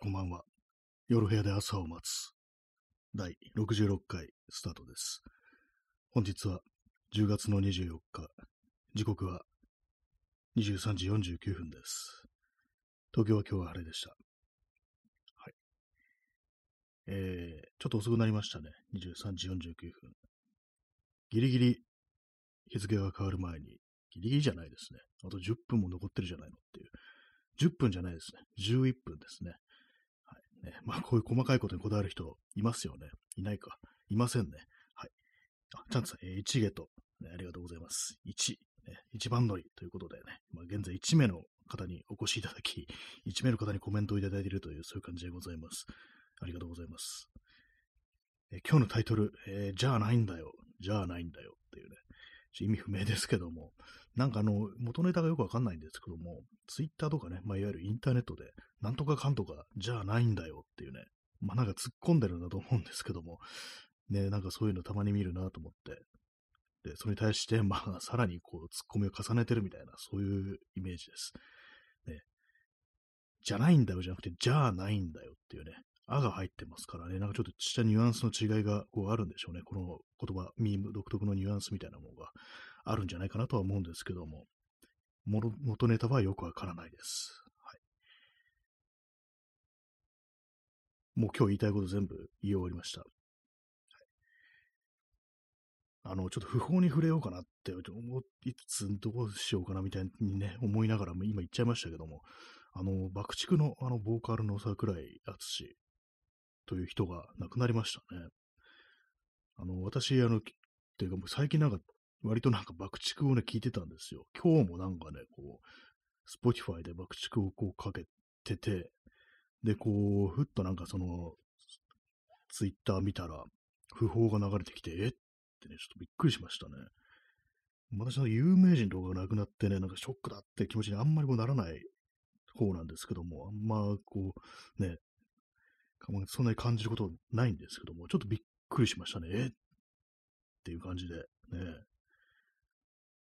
こんばんは。夜部屋で朝を待つ。第66回スタートです。本日は10月の24日。時刻は23時49分です。東京は今日は晴れでした。はい。えー、ちょっと遅くなりましたね。23時49分。ギリギリ日付が変わる前に、ギリギリじゃないですね。あと10分も残ってるじゃないのっていう。10分じゃないですね。11分ですね。ね、まあ、こういう細かいことにこだわる人いますよね。いないか。いませんね。はい。あ、ちゃんとさん、えー、1ゲと、ね、ありがとうございます。1、ね、1番乗りということでね、まあ、現在1名の方にお越しいただき、1名の方にコメントをいただいているという、そういう感じでございます。ありがとうございます。え今日のタイトル、えー、じゃあないんだよ、じゃあないんだよっていうね、意味不明ですけども、なんかあの、元ネタがよくわかんないんですけども、ツイッターとかね、まあ、いわゆるインターネットで、なんとかかんとか、じゃないんだよっていうね、まあ、なんか突っ込んでるんだと思うんですけども、ね、なんかそういうのたまに見るなと思って、で、それに対して、まあ、さらにこう、突っ込みを重ねてるみたいな、そういうイメージです。ね、じゃないんだよじゃなくて、じゃあないんだよっていうね、あが入ってますからね、なんかちょっとしたニュアンスの違いがこうあるんでしょうね。この言葉、ミーム独特のニュアンスみたいなものがあるんじゃないかなとは思うんですけども、元ネタはよくわからないです。はい。もう今日言いたいこと全部言い終わりました。あの、ちょっと不法に触れようかなって思いつつ、どうしようかなみたいにね、思いながら、今言っちゃいましたけども、あの、爆竹のあの、ボーカルの桜井敦という人が亡くなりましたね。あの、私、あの、っていうかもう最近なんか、割となんか爆竹をね、聞いてたんですよ。今日もなんかね、こう、Spotify で爆竹をこうかけてて、で、こう、ふっとなんかその、Twitter 見たら、訃報が流れてきて、えってね、ちょっとびっくりしましたね。私の有名人とかが亡くなってね、なんかショックだって気持ちにあんまりこうならない方なんですけども、あんまこう、ね、そんなに感じることないんですけども、ちょっとびっくりしましたね。えっていう感じで、ね。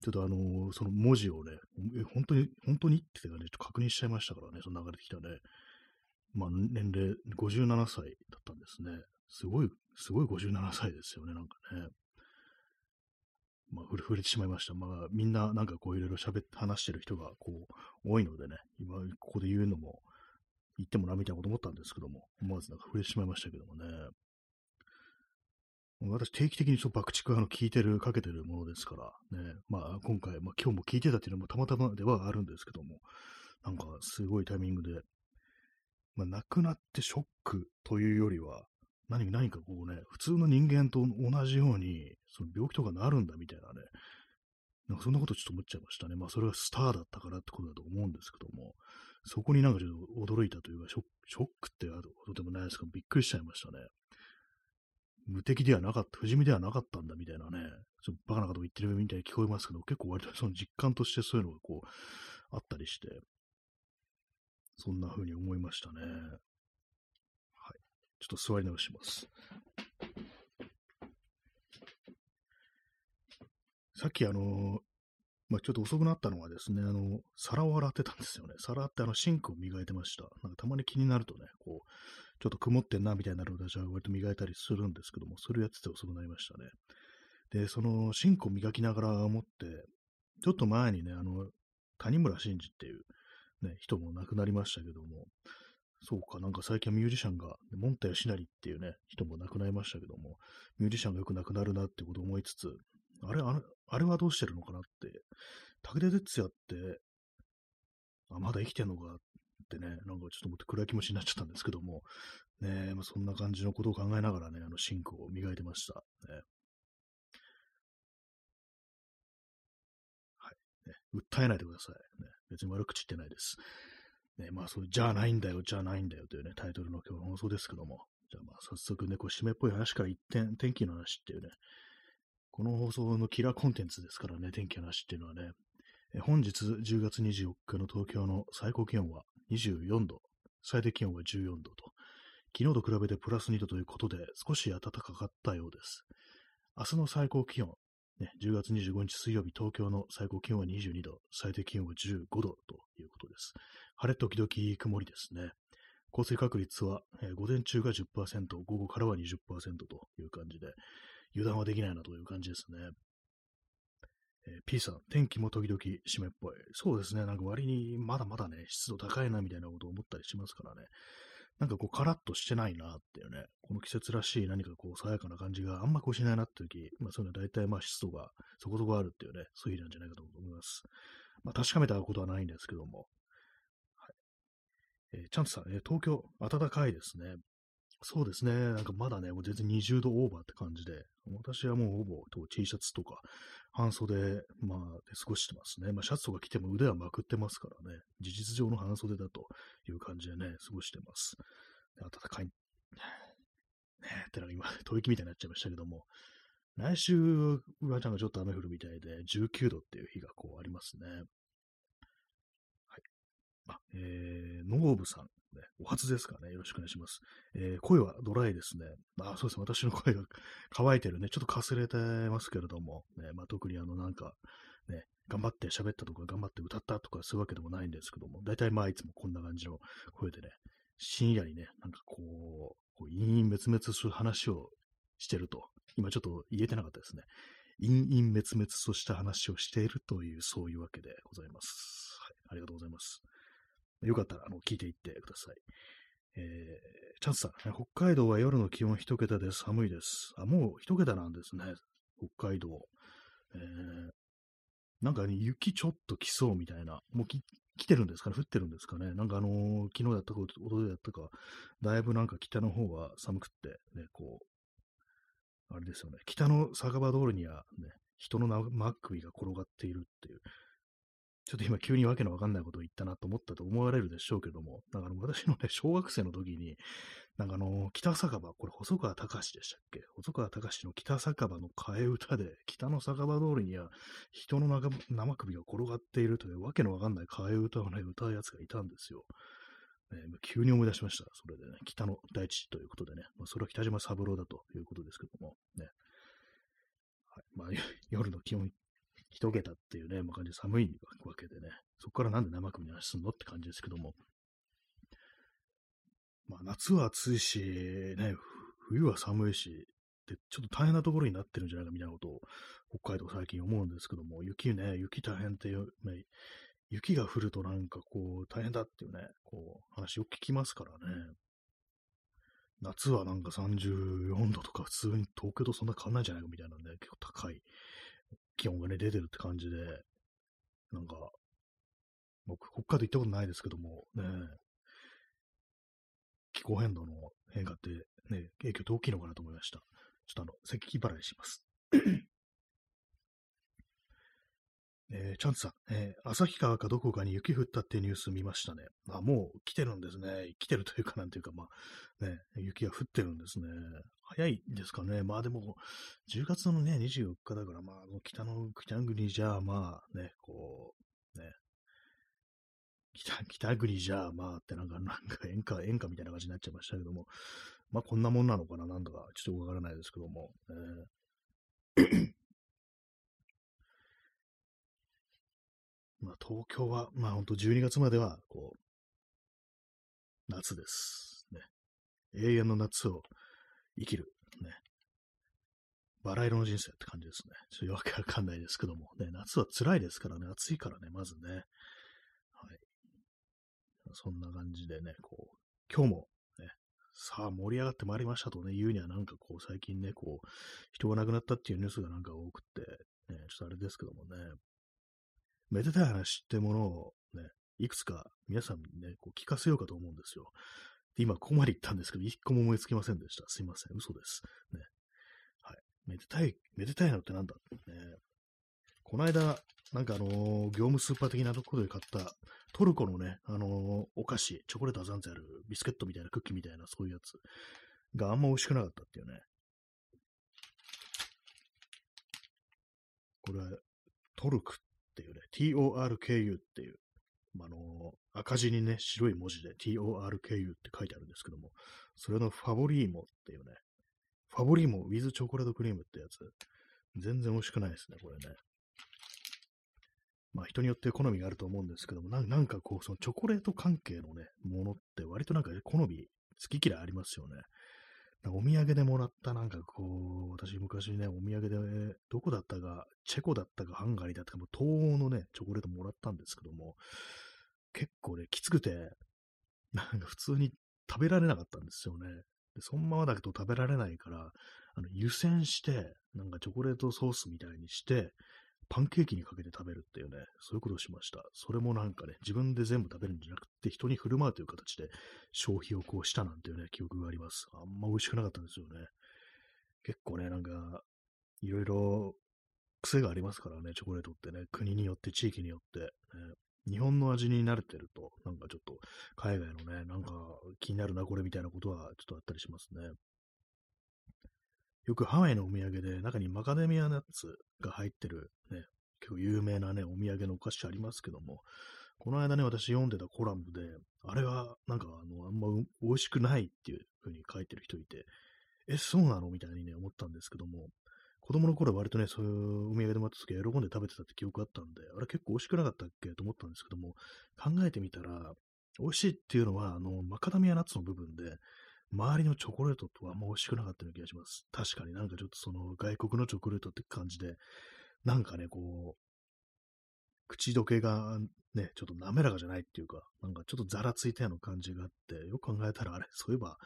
ちょっとあのー、その文字をね、え、本当に、本当に？って感じで確認しちゃいましたからね、その流れてきたね。まあ、年齢57歳だったんですね。すごい、すごい57歳ですよね、なんかね。まあ、触れてしまいました。まあ、みんななんかこういろいろ喋って、話してる人がこう、多いのでね、今、ここで言うのも、言ってもなみたいなこと思ったんですけども、思わずなんか触れてしまいましたけどもね。私、定期的にその爆竹あの聞いてる、かけてるものですから、ね、まあ今回、まあ今日も聞いてたっていうのもたまたまではあるんですけども、なんかすごいタイミングで、まあ亡くなってショックというよりは、何何かこうね、普通の人間と同じように、その病気とかなるんだみたいなね、なんかそんなことちょっと思っちゃいましたね。まあそれがスターだったからってことだと思うんですけども、そこになんかちょっと驚いたというか、ショショックってあることでもないですけど、びっくりしちゃいましたね。無敵ではなかった、不死身ではなかったんだみたいなね、ちょっとバカなこと言ってるみたいに聞こえますけど、結構割とその実感としてそういうのがこう、あったりして、そんな風に思いましたね。はいちょっと座り直します。さっきあの、まあ、ちょっと遅くなったのはですね、あの、皿を洗ってたんですよね。皿ってあのシンクを磨いてました。なんかたまに気になるとね、こう、ちょっと曇ってんなみたいなので、私は割と磨いたりするんですけども、それをやってて遅くなりましたね。で、そのシンクを磨きながら思って、ちょっと前にね、あの、谷村新司っていう、ね、人も亡くなりましたけども、そうか、なんか最近はミュージシャンが、モンタヨシナリっていうね、人も亡くなりましたけども、ミュージシャンがよく亡くなるなってことを思いつつ、あれ、あれ、あれはどうしてるのかなって、武田鉄矢って、あ、まだ生きてんのかってね、なんかちょっと思って暗い気持ちになっちゃったんですけども、ねまあ、そんな感じのことを考えながらね、あの、シンクを磨いてました。ねはい。ね、訴えないでください。ね、別に悪口言ってないです。ね、まあそう、じゃあないんだよ、じゃあないんだよというね、タイトルの今日の放送ですけども、じゃあまあ早速ね、こう締めっぽい話から一点、天気の話っていうね、この放送のキラーコンテンツですからね、天気の話っていうのはね、本日10月24日の東京の最高気温は24度、最低気温は14度と、昨日と比べてプラス2度ということで少し暖かかったようです。明日の最高気温、ね、10月25日水曜日、東京の最高気温は22度、最低気温は15度ということです。晴れ時々曇りですね。降水確率は、えー、午前中が10%、午後からは20%という感じで、油断はできないなという感じですね。えー、P さん、天気も時々湿っぽい。そうですね、なんか割にまだまだね、湿度高いなみたいなことを思ったりしますからね。なんかこう、カラッとしてないなっていうね、この季節らしい何かこう、爽やかな感じがあんまこうしないなっていう時、まあそういうのは大体まあ湿度がそこそこあるっていうね、そういう日なんじゃないかと思います。まあ確かめたことはないんですけども。はい。えー、チャンツさん、えー、東京、暖かいですね。そうですね。なんかまだね、もう全然20度オーバーって感じで、私はもうほぼ T シャツとか半袖、まあ、で過ごしてますね。まあ、シャツとか着ても腕はまくってますからね。事実上の半袖だという感じでね、過ごしてます。暖かい。ねってなんか今、吐息みたいになっちゃいましたけども、来週はなんかちょっと雨降るみたいで、19度っていう日がこうありますね。はい。あ、えー、ノーブさん。ね、お初ですかね、よろしくお願いします。えー、声はドライですね。あ、そうです、私の声が乾いてるね、ちょっとかすれてますけれども、ね、まあ、特にあの、なんか、ね、頑張って喋ったとか、頑張って歌ったとか、そういうわけでもないんですけども、大体まあ、いつもこんな感じの声でね、深夜にね、なんかこう、こう陰々滅滅する話をしてると、今ちょっと言えてなかったですね。陰々滅滅とした話をしているという、そういうわけでございます。はい、ありがとうございます。よかったら、あの、聞いていってください。えー、チャンスさん、北海道は夜の気温一桁で寒いです。あ、もう一桁なんですね。北海道。えー、なんかね、雪ちょっと来そうみたいな。もうき来てるんですかね？降ってるんですかね？なんかあのー、昨日やったか、おとといやったか、だいぶなんか北の方は寒くって、ね、こう、あれですよね。北の酒場通りにはね、人のマックビが転がっているっていう、ちょっと今急にわけのわかんないことを言ったなと思ったと思われるでしょうけども、なんかあの私のね、小学生の時に、なんかあの、北酒場、これ細川隆でしたっけ？細川隆の北酒場の替え歌で、北の酒場通りには人の生首が転がっているというわけのわかんない替え歌をね、歌うやつがいたんですよ。ね、急に思い出しました。それでね、北の大地ということでね、まあ、それは北島三郎だということですけども、ね。はい、まあ、夜の気温一桁っていうね、まあ、感じで寒いわけでね、そこからなんで生首に話すんのって感じですけども、まあ、夏は暑いし、ね、冬は寒いし、で、ちょっと大変なところになってるんじゃないかみたいなことを、北海道最近思うんですけども、雪ね、雪大変っていう、雪が降るとなんかこう、大変だっていうね、こう、話よく聞きますからね。夏はなんか34度とか普通に東京とそんな変わんないんじゃないかみたいなね、結構高い気温がね、出てるって感じで、なんか、僕、北海道行ったことないですけども、ね、気候変動の変化ってね、影響って大きいのかなと思いました。ちょっとあの、咳払いします。えー、チャンツさん、えー、旭川かどこかに雪降ったってニュース見ましたね。あ、もう来てるんですね。来てるというかなんていうか、まあ、ね、雪が降ってるんですね。早いですかね。まあでも、10月のね、24日だから、まあ、北の北国じゃあ、まあね、こう、ね、北、北国じゃあ、まあってなんか、なんか演歌、演歌みたいな感じになっちゃいましたけども、まあこんなもんなのかな、なんだか、ちょっとわからないですけども、えーまあ東京は、まあ本当12月までは、こう、夏です。ね。永遠の夏を生きる。ね。バラ色の人生って感じですね。ちょっとわけわかんないですけども。ね、夏は辛いですからね。暑いからね、まずね。はい。そんな感じでね、こう、今日もね、さあ盛り上がってまいりましたとね、言うにはなんかこう、最近ね、こう、人が亡くなったっていうニュースがなんか多くて、ね、ちょっとあれですけどもね、めでたい話ってものをね、いくつか皆さんにね、こう聞かせようかと思うんですよ。今、ここまで言ったんですけど、一個も思いつきませんでした。すいません。嘘です。ね。はい。めでたい、めでたいのってなんだね。この間、なんかあのー、業務スーパー的なところで買ったトルコのね、あのー、お菓子、チョコレートはザンゼあるビスケットみたいなクッキーみたいなそういうやつがあんま美味しくなかったっていうね。これ、トルクっていうね、TORKU っていうあの、赤字にね、白い文字で TORKU って書いてあるんですけども、それのファボリーモっていうね、ファボリーモ with チョコレートクリームってやつ、全然美味しくないですね、これね。まあ人によって好みがあると思うんですけども、なんかこう、そのチョコレート関係のね、ものって割となんか好み、好き嫌いありますよね。お土産でもらったなんかこう、私昔ね、お土産で、どこだったか、チェコだったか、ハンガリーだったか、もう東欧のね、チョコレートもらったんですけども、結構ね、きつくて、なんか普通に食べられなかったんですよね。でそのままだけど食べられないから、あの湯煎して、なんかチョコレートソースみたいにして、パンケーキにかけて食べるっていうね、そういうことをしました。それもなんかね、自分で全部食べるんじゃなくて、人に振る舞うという形で消費をこうしたなんていうね、記憶があります。あんま美味しくなかったんですよね。結構ね、なんか、いろいろ癖がありますからね、チョコレートってね、国によって地域によって、ね、日本の味に慣れてると、なんかちょっと海外のね、なんか気になるな、これみたいなことはちょっとあったりしますね。よくハワイのお土産で中にマカデミアナッツが入ってるね、結構有名なね、お土産のお菓子ありますけども、この間ね、私読んでたコラムで、あれはなんかあの、あんま美味しくないっていう風に書いてる人いて、え、そうなの？みたいにね、思ったんですけども、子供の頃割とね、そういうお土産でもらった時は喜んで食べてたって記憶あったんで、あれ結構美味しくなかったっけ？と思ったんですけども、考えてみたら、美味しいっていうのは、あの、マカダミアナッツの部分で、周りのチョコレートとはあんま美味しくなかったような気がします。確かになんかちょっとその外国のチョコレートって感じで、なんかね、こう、口どけがね、ちょっと滑らかじゃないっていうか、なんかちょっとザラついたような感じがあって、よく考えたらあれ、そういえば、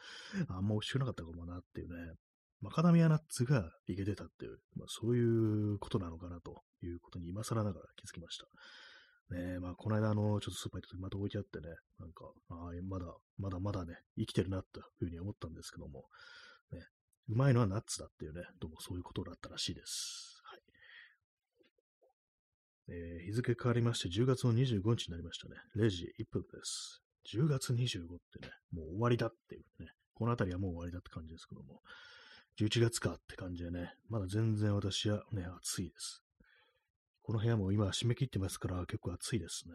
あんま美味しくなかったかもなっていうね、マカダミアナッツがいけてたっていう、まあ、そういうことなのかなということに今更ながら気づきました。ねえまあ、この間、あの、ちょっとスーパー行った時また置いてあってね、なんか、あまだ、まだまだね、生きてるな、というふうに思ったんですけども、ね、うまいのはナッツだっていうね、どうもそういうことだったらしいです。はい。えー、日付変わりまして、10月の25日になりましたね。0時1分です。10月25ってね、もう終わりだっていうね、この辺りはもう終わりだって感じですけども、11月かって感じでね、まだ全然私はね、暑いです。この部屋も今締め切ってますから結構暑いですね。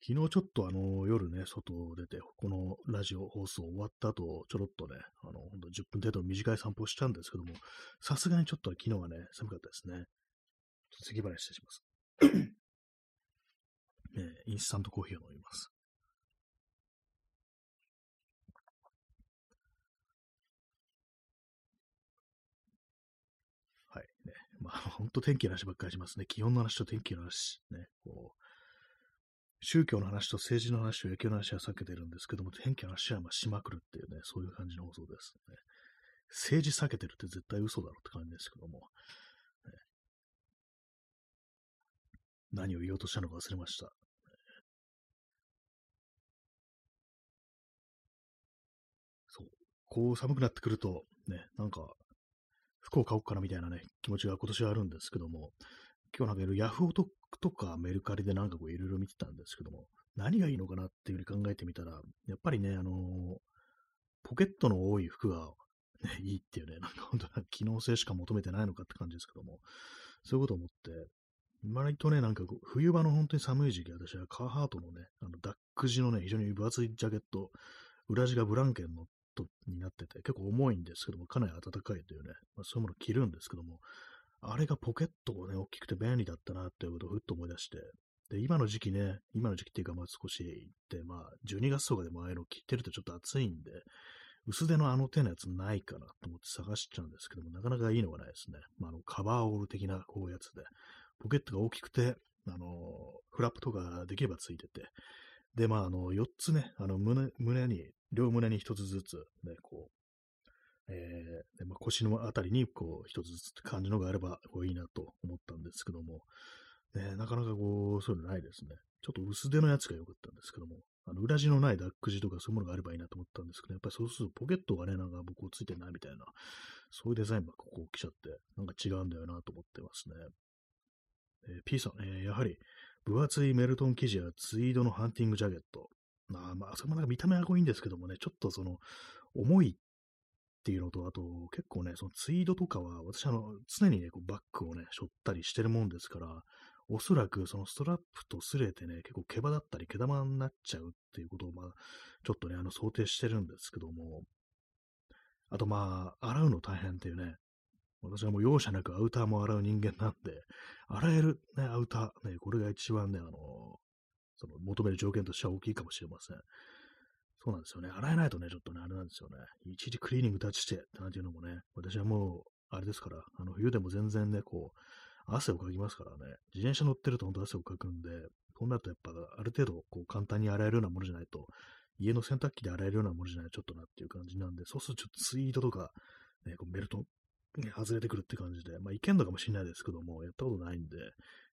昨日ちょっとあの夜ね、外を出て、このラジオ放送終わった後、ちょろっとね、あの、ほんと10分程度短い散歩したんですけども、さすがにちょっと昨日はね、寒かったですね。次払い失礼します。ね、インスタントコーヒーを飲みます。まあ、ほんと天気の話ばっかりしますね。気温の話と天気の話、ね、こう、宗教の話と政治の話と野球の話は避けてるんですけども、天気の話はまあしまくるっていうね、そういう感じの放送ですね。政治避けてるって絶対嘘だろって感じですけども、ね、何を言おうとしたのか忘れました。そう。こう寒くなってくると、ね、なんか、服を買おうかなみたいなね、気持ちが今年はあるんですけども、今日なんかいろいろヤフオトとかメルカリでなんかこういろいろ見てたんですけども、何がいいのかなっていうふうに考えてみたら、やっぱりね、あのー、ポケットの多い服が、ね、いいっていうね、なんか本当は機能性しか求めてないのかって感じですけども、そういうこと思って、割とね、なんか冬場の本当に寒い時期、私はカーハートのね、あのダック地のね、非常に分厚いジャケット、裏地がブランケンのトになってて、結構重いんですけども、かなり暖かいというね、まあ、そういうものを着るんですけども、あれがポケットがね、大きくて便利だったなっていうことをふっと思い出して、で、今の時期ね、今の時期っていうか、まあ少し行って、まあ12月とかでもああいうの着てるとちょっと暑いんで、薄手のあの手のやつないかなと思って探しちゃうんですけども、なかなかいいのがないですね。まあ、あの、カバーオール的なこういうやつで、ポケットが大きくて、あの、フラップとかできればついてて、で、まあ、あの、4つね、あの、胸、胸に両胸に一つずつ、ね、こう、えー、まあ、腰のあたりに、こう、一つずつって感じのがあれば、こう、いいなと思ったんですけども、ね、なかなかこう、そういうのないですね。ちょっと薄手のやつが良かったんですけども、あの、裏地のないダック地とかそういうものがあればいいなと思ったんですけど、やっぱりそうするとポケットがね、なんか僕をついてないみたいな、そういうデザインがここ来ちゃって、なんか違うんだよなと思ってますね。えー、P さん、えー、やはり、分厚いメルトン生地やツイードのハンティングジャケット、あ、まあ、それもなんか見た目はこいいんですけどもね、ちょっとその、重いっていうのと、あと、結構ね、そのツイードとかは、私あの、常にね、こうバッグをね、背負ったりしてるもんですから、おそらくそのストラップと擦れてね、結構毛羽だったり毛玉になっちゃうっていうことを、まあ、ちょっとね、あの、想定してるんですけども、あとまあ、洗うの大変っていうね、私はもう容赦なくアウターも洗う人間なんで、洗える、ね、アウター、ね、これが一番ね、あの、その求める条件としては大きいかもしれません。そうなんですよね。洗えないとね、ちょっとね、あれなんですよね。いちいちクリーニング立ちして、なんていうのもね、私はもう、あれですから、あの、冬でも全然ね、こう、汗をかきますからね、自転車乗ってると本当汗をかくんで、そうなるとやっぱ、ある程度、こう、簡単に洗えるようなものじゃないと、家の洗濯機で洗えるようなものじゃないとちょっとなっていう感じなんで、そうするとちょっとツイートとか、ね、こうベルト、ね、外れてくるって感じで、まあ、いけんのかもしれないですけども、やったことないんで、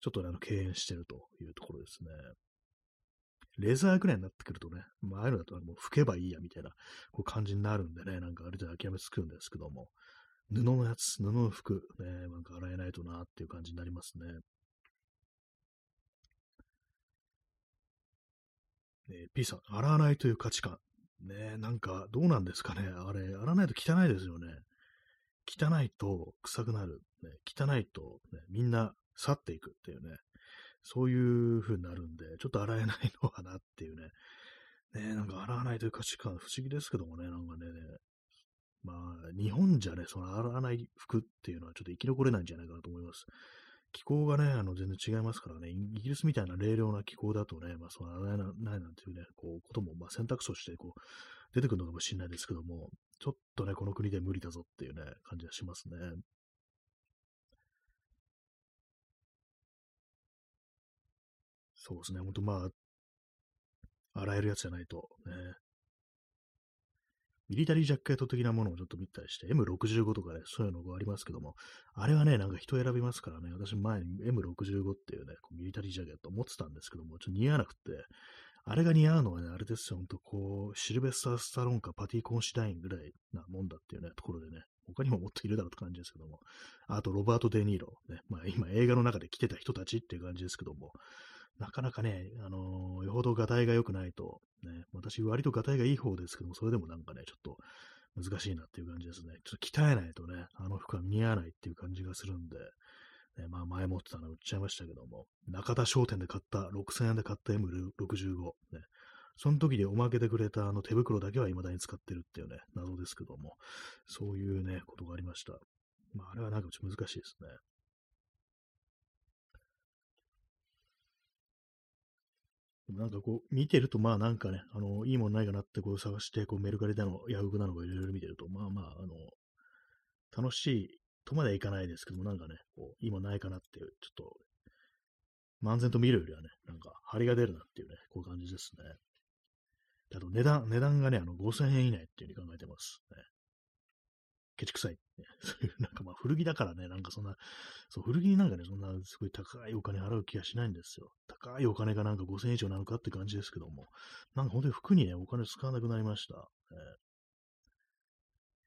ちょっとね、あの、敬遠してるというところですね。レザーぐらいになってくるとね、まあ、ああいうのだともう拭けばいいやみたいなこう感じになるんでね、なんかある程度諦めつくんですけども、布のやつ、布の服、ね、なんか洗えないとなっていう感じになりますね。ね P さん、洗わないという価値観。ねなんかどうなんですかね。あれ、洗わないと汚いですよね。汚いと臭くなる。ね、汚いと、ね、みんな去っていくっていうね。そういう風になるんで、ちょっと洗えないのかなっていうね。ねなんか洗わないという価値観、不思議ですけどもね、なんかね、まあ、日本じゃね、その洗わない服っていうのはちょっと生き残れないんじゃないかなと思います。気候がね、あの、全然違いますからね、イギリスみたいな冷涼な気候だとね、まあ、その洗えないなんていうね、こう、ことも、まあ、選択肢として、こう、出てくるのかもしれないですけども、ちょっとね、この国で無理だぞっていうね、感じがしますね。そうですね、ほんとまあ、洗えるやつじゃないと、ね。ミリタリージャッケット的なものをちょっと見たりして、M65 とかね、そういうのがありますけども、あれはね、なんか人選びますからね、私前に M65 っていうね、こうミリタリージャケット持ってたんですけども、ちょっと似合わなくて、あれが似合うのはね、あれですよ、ほんとこう、シルベスター・スタロンかパティ・コンシダインぐらいなもんだっていうね、ところでね、他にももっといるだろうって感じですけども、あとロバート・デ・ニーロ、ね、まあ今映画の中で来てた人たちっていう感じですけども、なかなかね、あのー、よほどガタイが良くないと、ね、私割とガタイがいい方ですけども、それでもなんかね、ちょっと難しいなっていう感じですね。ちょっと鍛えないとね、あの服は似合わないっていう感じがするんで、ね、まあ前持ってたの売っちゃいましたけども、中田商店で買った、6000円で買った M65、ね、その時でおまけでくれたあの手袋だけは未だに使ってるっていうね、謎ですけども、そういうね、ことがありました。まああれはなんかちょっと難しいですね。なんかこう、見てると、まあなんかね、あの、いいもんないかなってこう探して、こうメルカリだの、ヤフークなのかいろいろ見てると、まあまあ、あの、楽しいとまではいかないですけども、なんかね、こう、いいもんないかなっていう、ちょっと、漫然と見るよりはね、なんか、張りが出るなっていうね、こういう感じですね。あと、値段、値段がね、あの、5000円以内っていう風に考えてます。ね。ケチくさい。そういう、なんかまあ古着だからね、なんかそんな、そう、古着になんかね、そんなすごい高いお金払う気がしないんですよ。高いお金がなんか5000円以上なのかって感じですけども、なんか本当に服にね、お金使わなくなりました。え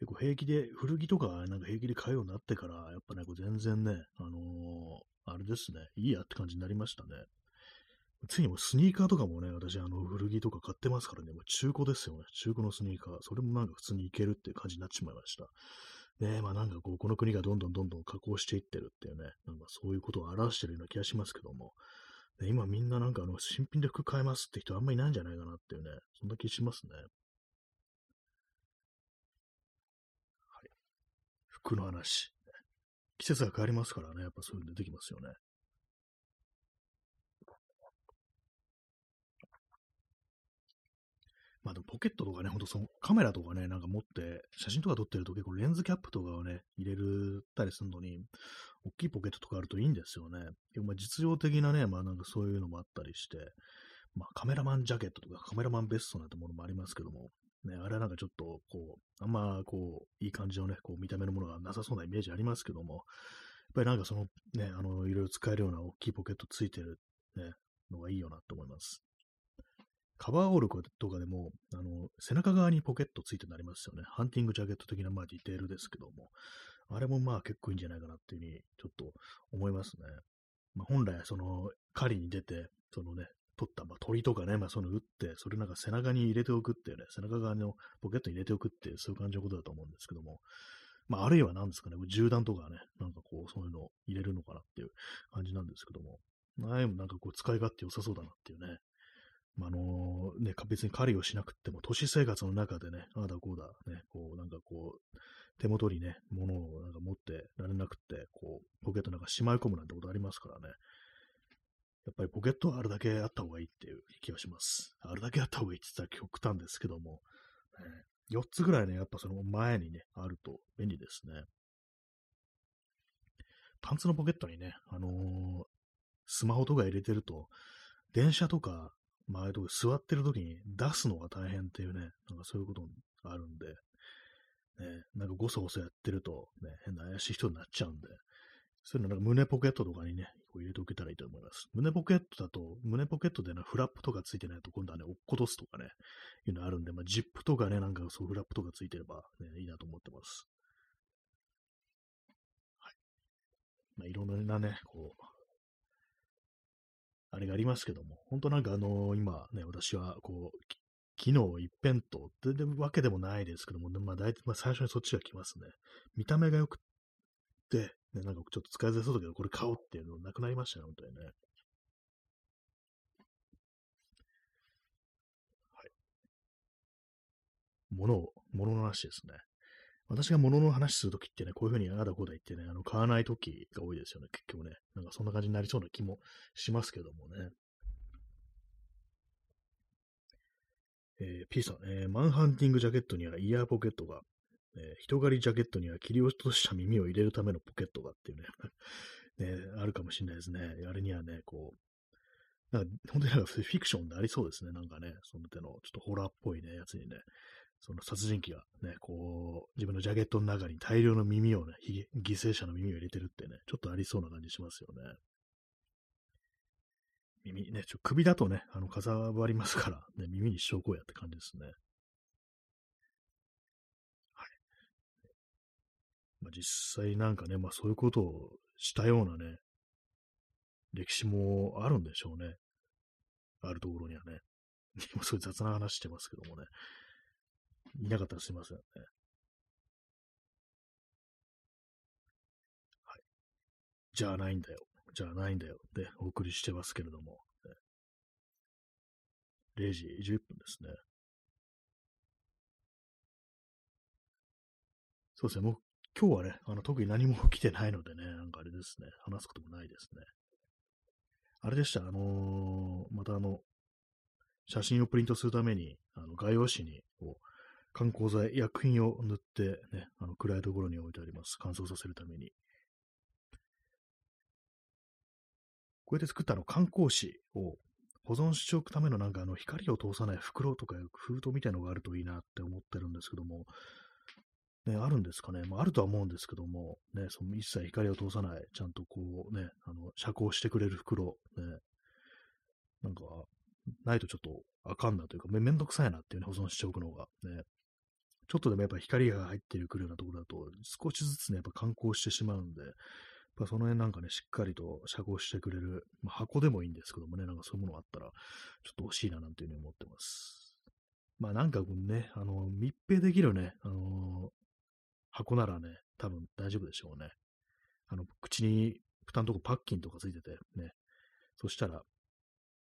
結構平気で、古着とかなんか平気で買うようになってから、やっぱね、こう全然ね、あのー、あれですね、いいやって感じになりましたね。ついにもスニーカーとかもね、私、あの、古着とか買ってますからね、もう中古ですよね。中古のスニーカー。それもなんか普通にいけるっていう感じになってしまいました。ねまあなんかこう、この国がどんどんどんどん加工していってるっていうね、なんかそういうことを表してるような気がしますけども、ね、今みんななんかあの、新品で服買えますって人あんまりいないんじゃないかなっていうね、そんな気しますね。はい。服の話。季節が変わりますからね、やっぱそういうの出てきますよね。まあでもポケットとかね、ほんとそのカメラとかね、なんか持って写真とか撮ってると結構レンズキャップとかをね、入れるたりするのに、大きいポケットとかあるといいんですよね。まあ実用的なね、まあなんかそういうのもあったりして、まあカメラマンジャケットとかカメラマンベストなんてものもありますけども、ね、あれはなんかちょっとこう、あんまこう、いい感じのね、こう見た目のものがなさそうなイメージありますけども、やっぱりなんかそのね、あの、いろいろ使えるような大きいポケットついてるね、のがいいよなと思います。カバーオールとかでも、あの、背中側にポケットついてなりますよね。ハンティングジャケット的な、まあ、ディテールですけども、あれもまあ結構いいんじゃないかなっていうふうに、ちょっと思いますね。まあ、本来、その、狩りに出て、そのね、取った、まあ、鳥とかね、まあ、その撃って、それなんか背中に入れておくっていうね、背中側のポケットに入れておくっていう、そういう感じのことだと思うんですけども、まあ、あるいは何ですかね、銃弾とかね、なんかこう、そういうのを入れるのかなっていう感じなんですけども、ああいうのなんかこう、使い勝手良さそうだなっていうね、まあ、あのね、別に狩りをしなくても、都市生活の中でね、ああだこうだ、ね、こう、なんかこう、手元にね、物をなんか持ってられなくて、こう、ポケットなんかしまい込むなんてことありますからね。やっぱりポケットはあるだけあった方がいいっていう気がします。あるだけあった方がいいって言ったら極端ですけども、ね、4つぐらいね、やっぱその前にね、あると便利ですね。パンツのポケットにね、あのー、スマホとか入れてると、電車とか、まあ、あと座ってる時に出すのが大変っていうね、なんかそういうことがあるんで、ね、なんかごそごそやってると、ね、変な怪しい人になっちゃうんで、そういうのなんか胸ポケットとかにね、こう入れておけたらいいと思います。胸ポケットだと、胸ポケットでね、フラップとかついてないと今度はね、落っことすとかね、いうのあるんで、まあ、ジップとかね、なんかそうフラップとかついてれば、ね、いいなと思ってます。はい。まあ、いろんなね、こう、あれがありますけども、本当なんかあの、今ね、私はこう、機能一辺倒ってわけでもないですけども、まあ大体、まあ最初にそっちが来ますね。見た目が良くて、ね、なんかちょっと使いづらそうだけど、これ買おうっていうのなくなりましたね、本当にね。はい。物を、物の話ですね。私が物の話するときってね、こういうふうにあだこうだ言ってね、あの、買わないときが多いですよね、結局ね。なんかそんな感じになりそうな気もしますけどもね。えー、P さん、えー、マンハンティングジャケットにはイヤーポケットが、えー、人狩りジャケットには切り落とした耳を入れるためのポケットがっていうね ね、あるかもしれないですね。あれにはね、こう、なんか本当になんかフィクションでありそうですね。なんかね、その手のちょっとホラーっぽいね、やつにね、その殺人鬼がね、こう、自分のジャケットの中に大量の耳をね、犠牲者の耳を入れてるってね、ちょっとありそうな感じしますよね。耳ね、ちょ首だとね、あの、かさばりますから、ね、耳にしとこうやって感じですね。はい。まあ、実際なんかね、まあそういうことをしたようなね、歴史もあるんでしょうね。あるところにはね。今そういう雑な話してますけどもね。いなかったらすいませんね。はい。じゃあないんだよ。じゃあないんだよってお送りしてますけれども、0時10分ですね。そうですね、もう今日はね、あの特に何も来てないのでね、なんかあれですね、話すこともないですね。あれでした、あのー、またあの、写真をプリントするために、あの画用紙にこう観光剤、薬品を塗ってね、あの暗いところに置いてあります。乾燥させるために。こうやって作ったの観光紙を保存しておくためのなんかあの光を通さない袋とか封筒みたいのがあるといいなって思ってるんですけども、ね、あるんですかね。まあ、あるとは思うんですけども、ね、その一切光を通さない、ちゃんとこうね、あの、遮光してくれる袋、ね、なんか、ないとちょっとあかんなというか、めめんどくさいなっていうね、保存しておくのが、ね。ちょっとでもやっぱ光が入ってくるようなところだと、少しずつね、やっぱ観光してしまうんで、ぱその辺なんかね、しっかりと遮光してくれる、まあ、箱でもいいんですけどもね、なんかそういうものがあったら、ちょっと欲しいななんていうふうに思ってます。まあなんかね、あの、密閉できるね、あのー、箱ならね、多分大丈夫でしょうね。あの、口に、蓋のとこパッキンとかついてて、ね。そしたら、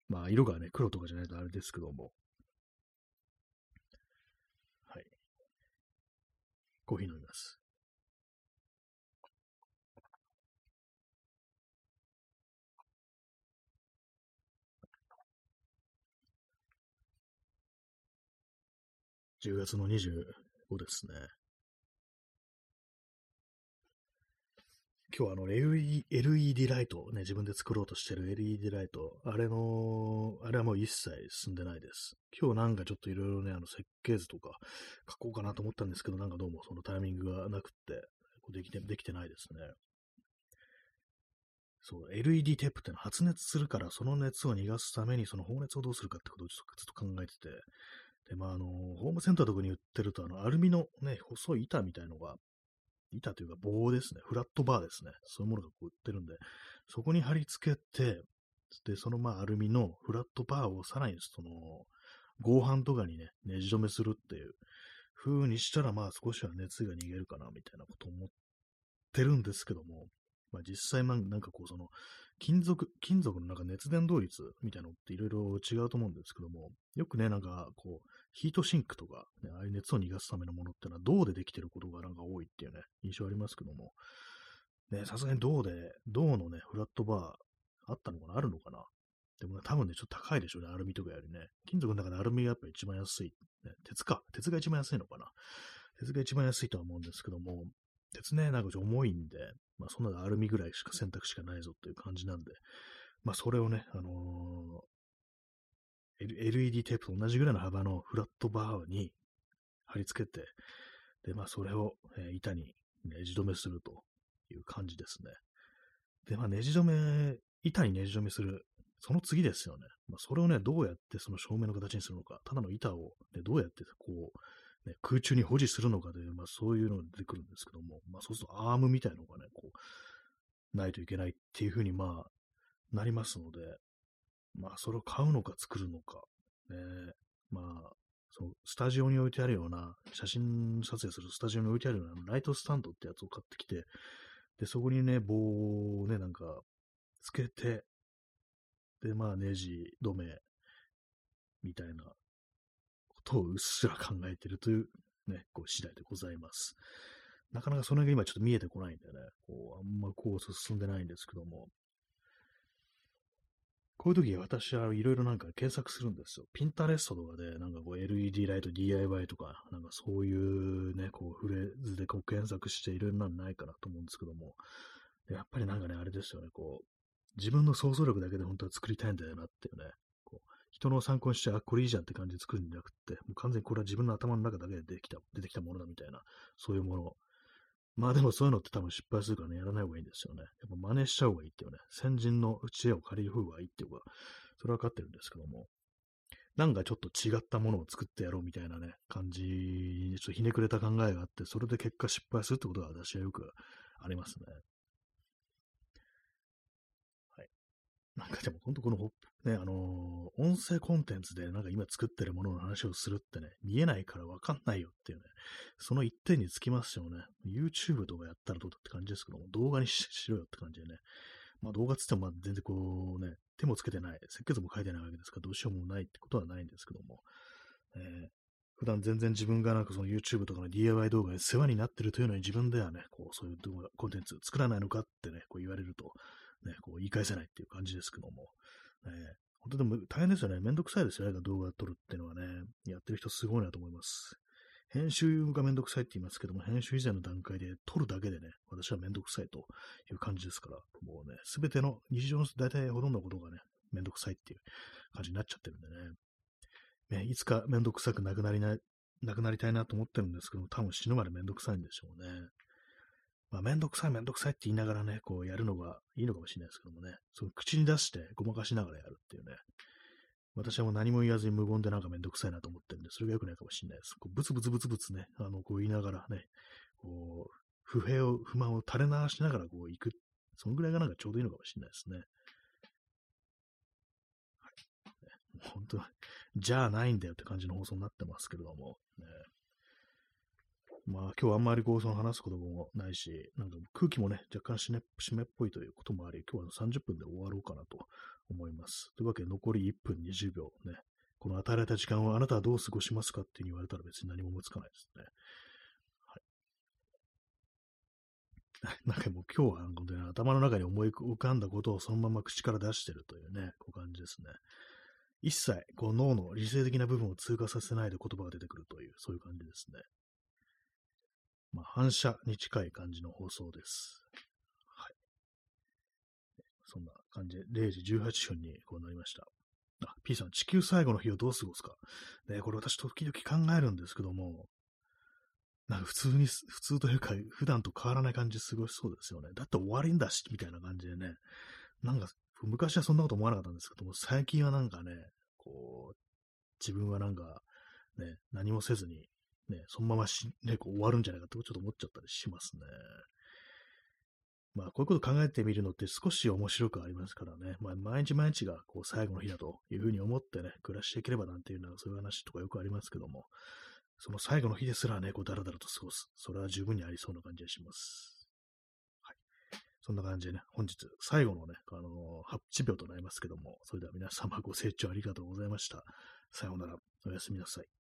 まあ色がね、黒とかじゃないとあれですけども。はい。コーヒー飲みます。10月の25ですね。今日はあの LED, ライトをね、自分で作ろうとしてる LED ライト、あれの、あれはもう一切進んでないです。今日なんかちょっといろいろね、あの設計図とか書こうかなと思ったんですけど、なんかどうもそのタイミングがなくって、できて、できてないですね。そう、LED テープってのは発熱するから、その熱を逃がすために、その放熱をどうするかってことをちょっと考えてて、で、まあ、あの、ホームセンターとかに売ってると、あの、アルミのね、細い板みたいのが、板というか棒ですね、フラットバーですね、そういうものがこう売ってるんで、そこに貼り付けて、で、そのまあ、アルミのフラットバーをさらにその、合板とかにね、ねじ止めするっていう風にしたら、まあ、少しは熱が逃げるかな、みたいなこと思ってるんですけども、まあ実際なんかこうその、金属、金属のなんか熱伝導率みたいなのっていろいろ違うと思うんですけども、よくね、なんかこう、ヒートシンクとか、ね、ああいう熱を逃がすためのものってのは銅でできてることがなんか多いっていうね、印象ありますけども、ね、さすがに銅で、銅のね、フラットバーあったのかな？あるのかな？でも、ね、多分ね、ちょっと高いでしょうね、アルミとかよりね。金属の中でアルミがやっぱ一番安い。ね、鉄か。鉄が一番安いのかな？鉄が一番安いとは思うんですけども、鉄ね、なんか重いんで、まあそんなのアルミぐらいしか選択肢がないぞっていう感じなんで、まあそれをね、あのー、LED テープと同じぐらいの幅のフラットバーに貼り付けて、で、まあそれを、えー、板にねじ止めするという感じですね。で、まあねじ止め、板にねじ止めするその次ですよね。まあ、それをね、どうやってその照明の形にするのか、ただの板を、ね、どうやってこう、ね、空中に保持するのかで、まあ、そういうのが出てくるんですけども、まあ、そうするとアームみたいなのがね、こう、ないといけないっていうふうに、まあ、なりますので、まあ、それを買うのか作るのか、ね、まあ、そのスタジオに置いてあるような、写真撮影するスタジオに置いてあるようなライトスタンドってやつを買ってきて、で、そこにね、棒をね、なんか、つけて、で、まあ、ネジ止め、みたいなことをうっすら考えてるというね、こう次第でございます。なかなかその辺が今ちょっと見えてこないんでね、こう、あんまこう進んでないんですけども、こういう時私はいろいろなんか検索するんですよ。ピンタレストとかでなんかこう LED ライト DIY とか、なんかそういうね、こうフレーズでこう検索していろいろなんないかなと思うんですけども、やっぱりなんかね、あれですよね、こう、自分の想像力だけで本当は作りたいんだよなっていうね、こう人の参考にして、あ、これいいじゃんって感じで作るんじゃなくて、もう完全にこれは自分の頭の中だけで出てきた、出てきたものだみたいな、そういうもの。まあでもそういうのって多分失敗するからね、やらない方がいいんですよね。やっぱ真似しちゃう方がいいっていうね、先人の知恵を借りる方がいいっていうか、それは分かってるんですけども、なんかちょっと違ったものを作ってやろうみたいなね、感じにちょっとひねくれた考えがあって、それで結果失敗するってことが私はよくありますね。はいなんかでも本当この、ね、あのー、音声コンテンツでなんか今作ってるものの話をするってね、見えないからわかんないよっていうね、その一点につきますよね。YouTube とかやったらどうだって感じですけども、動画にしろよって感じでね。まあ動画つってもまあ全然こうね、手もつけてない、設計図も書いてないわけですから、どうしようもないってことはないんですけども、えー、普段全然自分がなんかその YouTube とかの DIY 動画で世話になってるというのに自分ではね、こうそういう動画、コンテンツ作らないのかってね、こう言われると、ね、こう言い返せないっていう感じですけども、ね、本当でも大変ですよね。めんどくさいですよね、動画撮るっていうのはね。やってる人すごいなと思います。編集がめんどくさいって言いますけども、編集以前の段階で撮るだけでね、私はめんどくさいという感じですから、もうね、すべての日常の大体ほとんどのことがね、めんどくさいっていう感じになっちゃってるんでね。ねいつかめんどくさくなくなりな、なくなりたいなと思ってるんですけども、多分死ぬまでめんどくさいんでしょうね。まあ、めんどくさいめんどくさいって言いながらね、こうやるのがいいのかもしれないですけどもね、その口に出してごまかしながらやるっていうね、私はもう何も言わずに無言でなんかめんどくさいなと思ってるんで、それが良くないかもしれないです。こうブツブツブツブツね、あの、こう言いながらね、こう、不平を、不満を垂れ流しながらこう行く。そのぐらいがなんかちょうどいいのかもしれないですね。はい。本当じゃあないんだよって感じの放送になってますけれども、ね、まあ今日あんまりこうその話すこともないし、なんか空気もね、若干湿っぽいということもあり、今日は30分で終わろうかなと思います。というわけで残り1分20秒ね、この与えられた時間をあなたはどう過ごしますかって言われたら別に何も思いつかないですね。はい。なんかもう今日は本当に頭の中に思い浮かんだことをそのまま口から出してるというね、こう感じですね。一切、こう脳の理性的な部分を通過させないで言葉が出てくるという、そういう感じですね。まあ、反射に近い感じの放送です。はい。そんな感じで、0時18分にこうなりました。あ、P さん、地球最後の日をどう過ごすか？ね、これ私時々考えるんですけども、なんか普通に、普通というか、普段と変わらない感じ過ごしそうですよね。だって終わりんだし、みたいな感じでね。なんか、昔はそんなこと思わなかったんですけども、最近はなんかね、こう、自分はなんか、ね、何もせずに、ね、そのままし、ね、こう終わるんじゃないかとちょっと思っちゃったりしますね。まあ、こういうこと考えてみるのって少し面白くありますからね。まあ、毎日毎日がこう最後の日だというふうに思ってね、暮らしていければなんていうのは、そういう話とかよくありますけども、その最後の日ですらね、こう、だらだらと過ごす。それは十分にありそうな感じがします。はい。そんな感じでね、本日最後のね、あのー、8秒となりますけども、それでは皆様ご清聴ありがとうございました。さようなら。おやすみなさい。